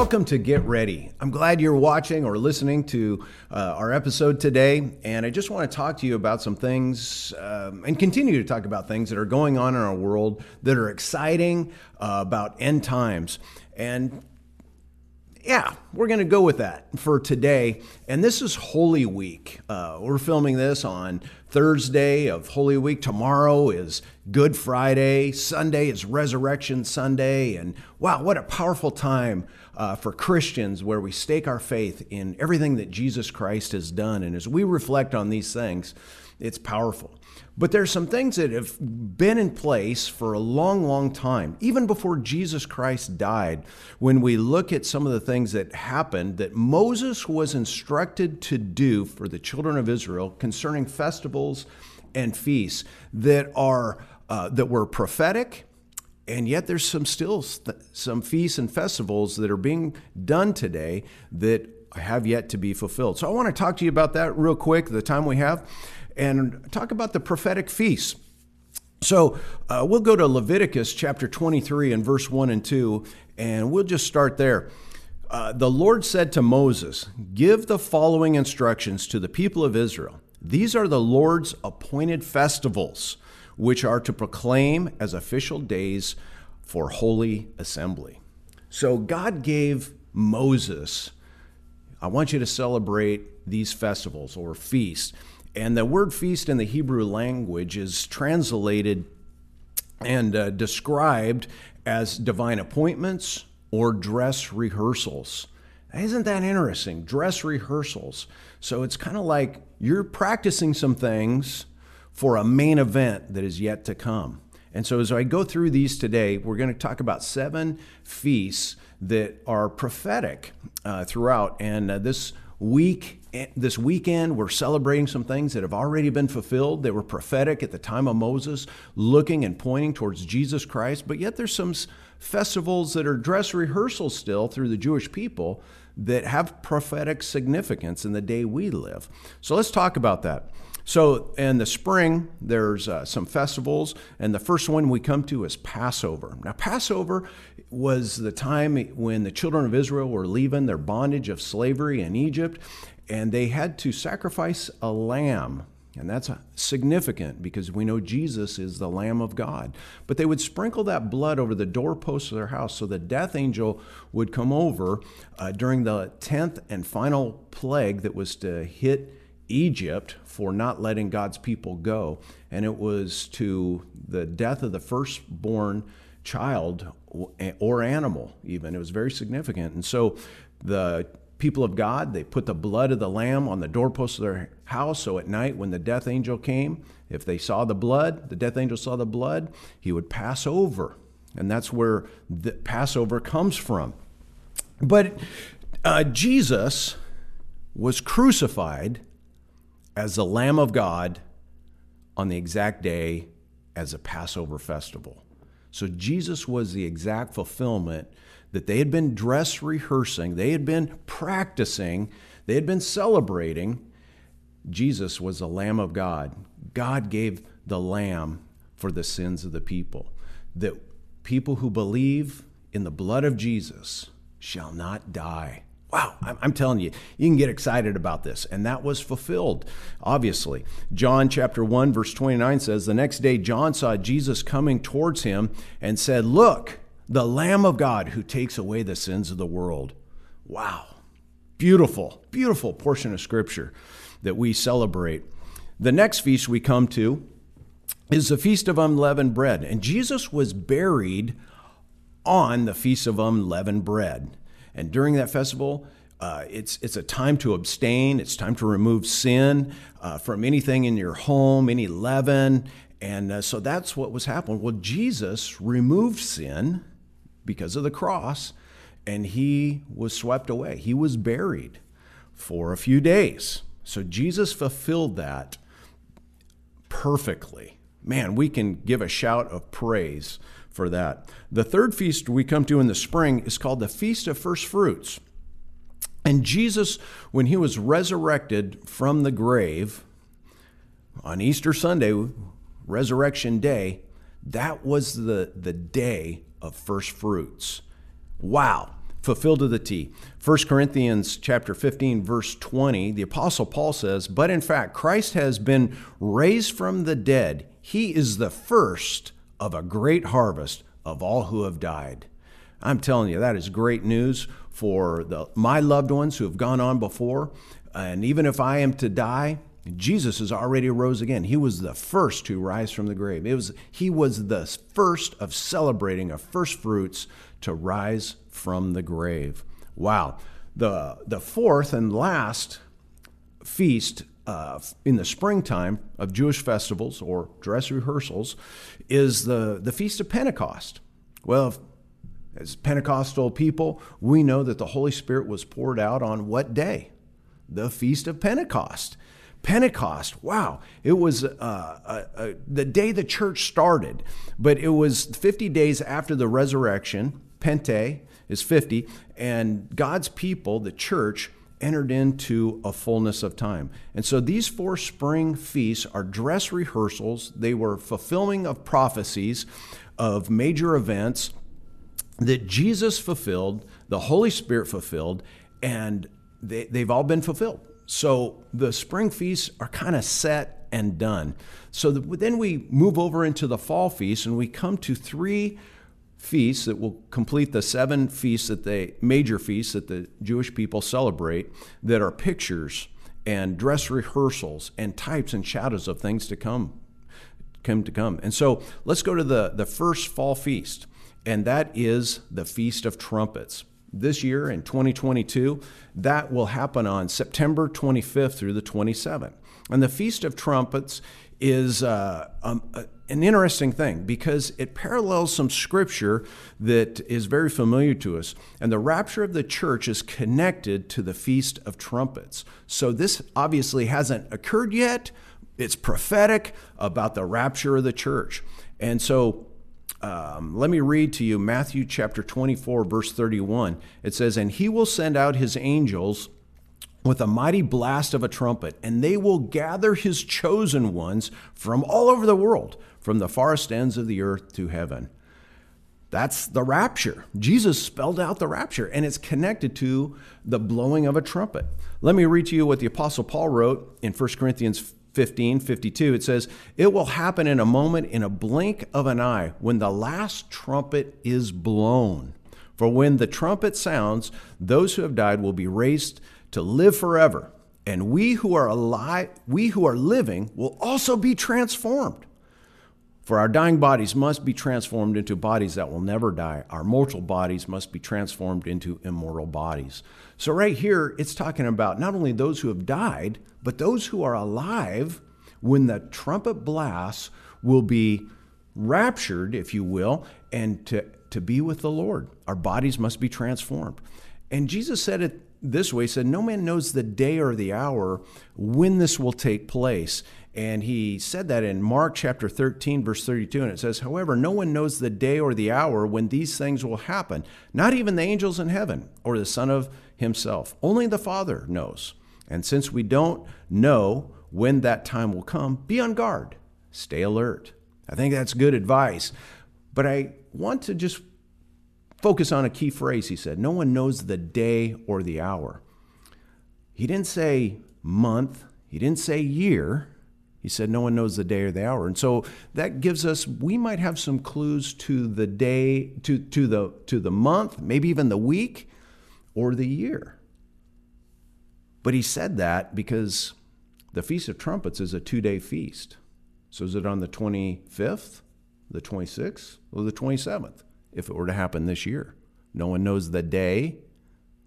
Welcome to Get Ready. I'm glad you're watching or listening to uh, our episode today, and I just want to talk to you about some things um, and continue to talk about things that are going on in our world that are exciting uh, about end times. And yeah, we're going to go with that for today. And this is Holy Week. Uh, we're filming this on Thursday of Holy Week. Tomorrow is Good Friday. Sunday is Resurrection Sunday. And wow, what a powerful time uh, for Christians where we stake our faith in everything that Jesus Christ has done. And as we reflect on these things, it's powerful. But there's some things that have been in place for a long, long time, even before Jesus Christ died. When we look at some of the things that happened that Moses was instructed to do for the children of Israel concerning festivals and feasts that are uh, that were prophetic, and yet there's some still some feasts and festivals that are being done today that have yet to be fulfilled. So I want to talk to you about that real quick, the time we have and talk about the prophetic feasts. So uh, we'll go to Leviticus chapter 23 and verse 1 and 2, and we'll just start there. Uh, the Lord said to Moses, Give the following instructions to the people of Israel. These are the Lord's appointed festivals, which are to proclaim as official days for holy assembly. So God gave Moses, I want you to celebrate these festivals or feasts. And the word feast in the Hebrew language is translated and uh, described as divine appointments or dress rehearsals. Isn't that interesting? Dress rehearsals. So it's kind of like you're practicing some things for a main event that is yet to come. And so as I go through these today, we're going to talk about seven feasts that are prophetic uh, throughout. And uh, this week this weekend we're celebrating some things that have already been fulfilled they were prophetic at the time of moses looking and pointing towards jesus christ but yet there's some festivals that are dress rehearsals still through the jewish people that have prophetic significance in the day we live so let's talk about that so in the spring, there's uh, some festivals, and the first one we come to is Passover. Now, Passover was the time when the children of Israel were leaving their bondage of slavery in Egypt, and they had to sacrifice a lamb. And that's significant because we know Jesus is the Lamb of God. But they would sprinkle that blood over the doorposts of their house so the death angel would come over uh, during the 10th and final plague that was to hit Egypt for not letting God's people go. And it was to the death of the firstborn child or animal, even. It was very significant. And so the people of God, they put the blood of the lamb on the doorpost of their house. So at night, when the death angel came, if they saw the blood, the death angel saw the blood, he would pass over. And that's where the Passover comes from. But uh, Jesus was crucified as the Lamb of God on the exact day as a Passover festival. So Jesus was the exact fulfillment that they had been dress rehearsing, they had been practicing, they had been celebrating. Jesus was the Lamb of God. God gave the Lamb for the sins of the people. That people who believe in the blood of Jesus shall not die. Wow, I'm telling you, you can get excited about this. And that was fulfilled, obviously. John chapter 1, verse 29 says, The next day John saw Jesus coming towards him and said, Look, the Lamb of God who takes away the sins of the world. Wow, beautiful, beautiful portion of scripture that we celebrate. The next feast we come to is the Feast of Unleavened Bread. And Jesus was buried on the Feast of Unleavened Bread. And during that festival, uh, it's, it's a time to abstain. It's time to remove sin uh, from anything in your home, any leaven. And uh, so that's what was happening. Well, Jesus removed sin because of the cross, and he was swept away. He was buried for a few days. So Jesus fulfilled that perfectly. Man, we can give a shout of praise for that. The third feast we come to in the spring is called the Feast of First Fruits. And Jesus, when he was resurrected from the grave on Easter Sunday, Resurrection Day, that was the, the day of first fruits. Wow. fulfilled to the T. 1 Corinthians chapter 15 verse 20, the apostle Paul says, "But in fact Christ has been raised from the dead. He is the first of a great harvest of all who have died." I'm telling you that is great news for the, my loved ones who have gone on before. And even if I am to die, Jesus has already rose again. He was the first to rise from the grave. It was, he was the first of celebrating of first fruits to rise from the grave. Wow. The, the fourth and last feast uh, in the springtime of Jewish festivals or dress rehearsals is the, the Feast of Pentecost. Well, as Pentecostal people, we know that the Holy Spirit was poured out on what day? The Feast of Pentecost. Pentecost, wow, it was uh, uh, uh, the day the church started, but it was 50 days after the resurrection. Pente is 50, and God's people, the church, entered into a fullness of time. And so these four spring feasts are dress rehearsals, they were fulfilling of prophecies of major events that Jesus fulfilled, the Holy Spirit fulfilled, and they, they've all been fulfilled. So the spring feasts are kind of set and done. So the, then we move over into the fall feasts and we come to three feasts that will complete the seven feasts that they major feasts that the Jewish people celebrate that are pictures and dress rehearsals and types and shadows of things to come come to come. And so let's go to the, the first fall feast and that is the Feast of Trumpets. This year in 2022, that will happen on September 25th through the 27th. And the Feast of Trumpets is uh, um, uh, an interesting thing because it parallels some scripture that is very familiar to us. And the rapture of the church is connected to the Feast of Trumpets. So this obviously hasn't occurred yet. It's prophetic about the rapture of the church. And so um, let me read to you Matthew chapter 24, verse 31. It says, And he will send out his angels with a mighty blast of a trumpet, and they will gather his chosen ones from all over the world, from the farthest ends of the earth to heaven. That's the rapture. Jesus spelled out the rapture, and it's connected to the blowing of a trumpet. Let me read to you what the Apostle Paul wrote in 1 Corinthians 15, 52, it says, It will happen in a moment, in a blink of an eye, when the last trumpet is blown. For when the trumpet sounds, those who have died will be raised to live forever. And we who are alive, we who are living, will also be transformed. For our dying bodies must be transformed into bodies that will never die. Our mortal bodies must be transformed into immortal bodies. So, right here, it's talking about not only those who have died, but those who are alive when the trumpet blasts will be raptured, if you will, and to, to be with the Lord. Our bodies must be transformed. And Jesus said it this way He said, No man knows the day or the hour when this will take place. And he said that in Mark chapter 13, verse 32. And it says, However, no one knows the day or the hour when these things will happen, not even the angels in heaven or the Son of Himself. Only the Father knows. And since we don't know when that time will come, be on guard, stay alert. I think that's good advice. But I want to just focus on a key phrase he said no one knows the day or the hour. He didn't say month, he didn't say year. He said, No one knows the day or the hour. And so that gives us, we might have some clues to the day, to, to, the, to the month, maybe even the week or the year. But he said that because the Feast of Trumpets is a two day feast. So is it on the 25th, the 26th, or the 27th if it were to happen this year? No one knows the day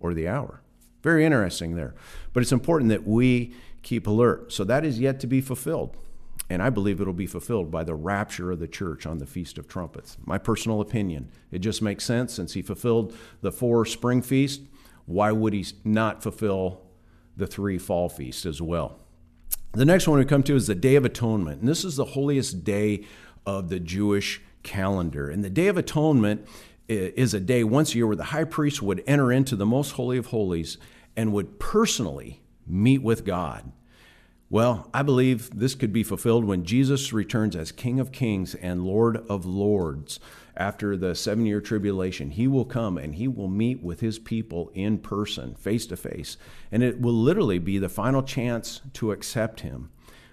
or the hour. Very interesting there. But it's important that we keep alert. So that is yet to be fulfilled. And I believe it'll be fulfilled by the rapture of the church on the Feast of Trumpets. My personal opinion. It just makes sense since he fulfilled the four spring feasts. Why would he not fulfill the three fall feasts as well? The next one we come to is the Day of Atonement. And this is the holiest day of the Jewish calendar. And the Day of Atonement is a day once a year where the high priest would enter into the most holy of holies and would personally meet with God. Well, I believe this could be fulfilled when Jesus returns as King of Kings and Lord of Lords after the seven year tribulation. He will come and he will meet with his people in person, face to face. And it will literally be the final chance to accept him.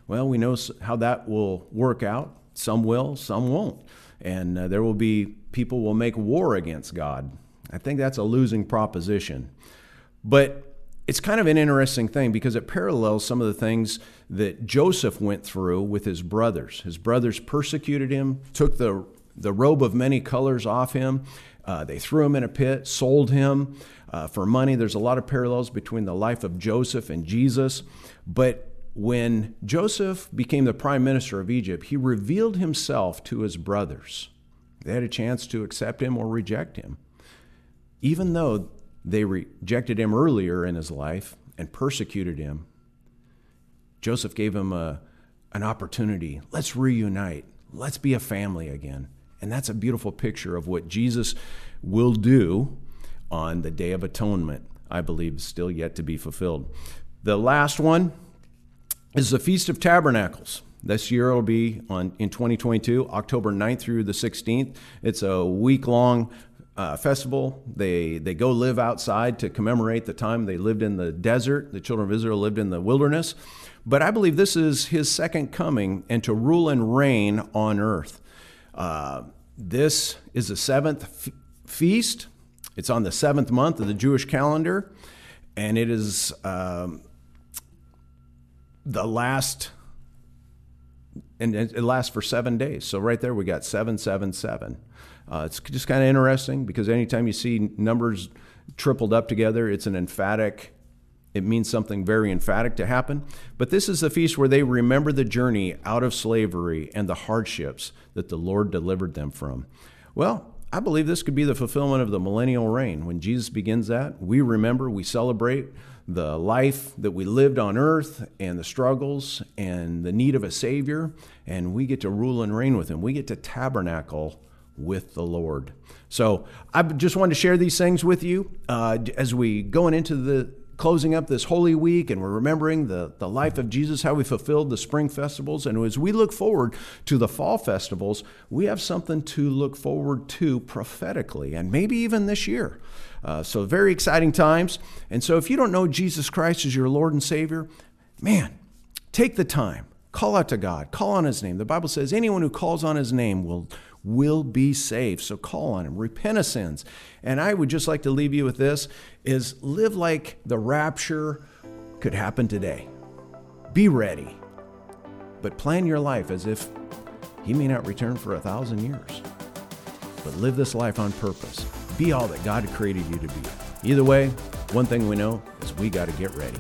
Well, we know how that will work out. Some will, some won't. And uh, there will be people will make war against God. I think that's a losing proposition. But it's kind of an interesting thing because it parallels some of the things that Joseph went through with his brothers. His brothers persecuted him, took the, the robe of many colors off him, uh, they threw him in a pit, sold him uh, for money. There's a lot of parallels between the life of Joseph and Jesus. But when Joseph became the prime minister of Egypt, he revealed himself to his brothers. They had a chance to accept him or reject him. Even though they rejected him earlier in his life and persecuted him, Joseph gave him a, an opportunity. Let's reunite. Let's be a family again. And that's a beautiful picture of what Jesus will do on the Day of Atonement, I believe, still yet to be fulfilled. The last one is the Feast of Tabernacles. This year it'll be on in 2022, October 9th through the 16th. It's a week long uh, festival. They they go live outside to commemorate the time they lived in the desert. The children of Israel lived in the wilderness. But I believe this is his second coming and to rule and reign on earth. Uh, this is the seventh f- feast. It's on the seventh month of the Jewish calendar, and it is um, the last and it lasts for seven days. So right there, we got seven, seven, seven. Uh, it's just kind of interesting because anytime you see numbers tripled up together, it's an emphatic. It means something very emphatic to happen. But this is the feast where they remember the journey out of slavery and the hardships that the Lord delivered them from. Well, I believe this could be the fulfillment of the millennial reign. When Jesus begins that, we remember, we celebrate the life that we lived on earth and the struggles and the need of a Savior, and we get to rule and reign with Him. We get to tabernacle with the Lord. So I just wanted to share these things with you uh, as we going into the closing up this Holy Week and we're remembering the, the life of Jesus, how we fulfilled the spring festivals. And as we look forward to the fall festivals, we have something to look forward to prophetically and maybe even this year. Uh, so, very exciting times. And so, if you don't know Jesus Christ as your Lord and Savior, man, take the time. Call out to God. Call on His name. The Bible says anyone who calls on His name will, will be saved. So call on Him. Repent of sins. And I would just like to leave you with this is live like the rapture could happen today. Be ready. But plan your life as if He may not return for a thousand years. But live this life on purpose. Be all that God created you to be. Either way, one thing we know is we got to get ready.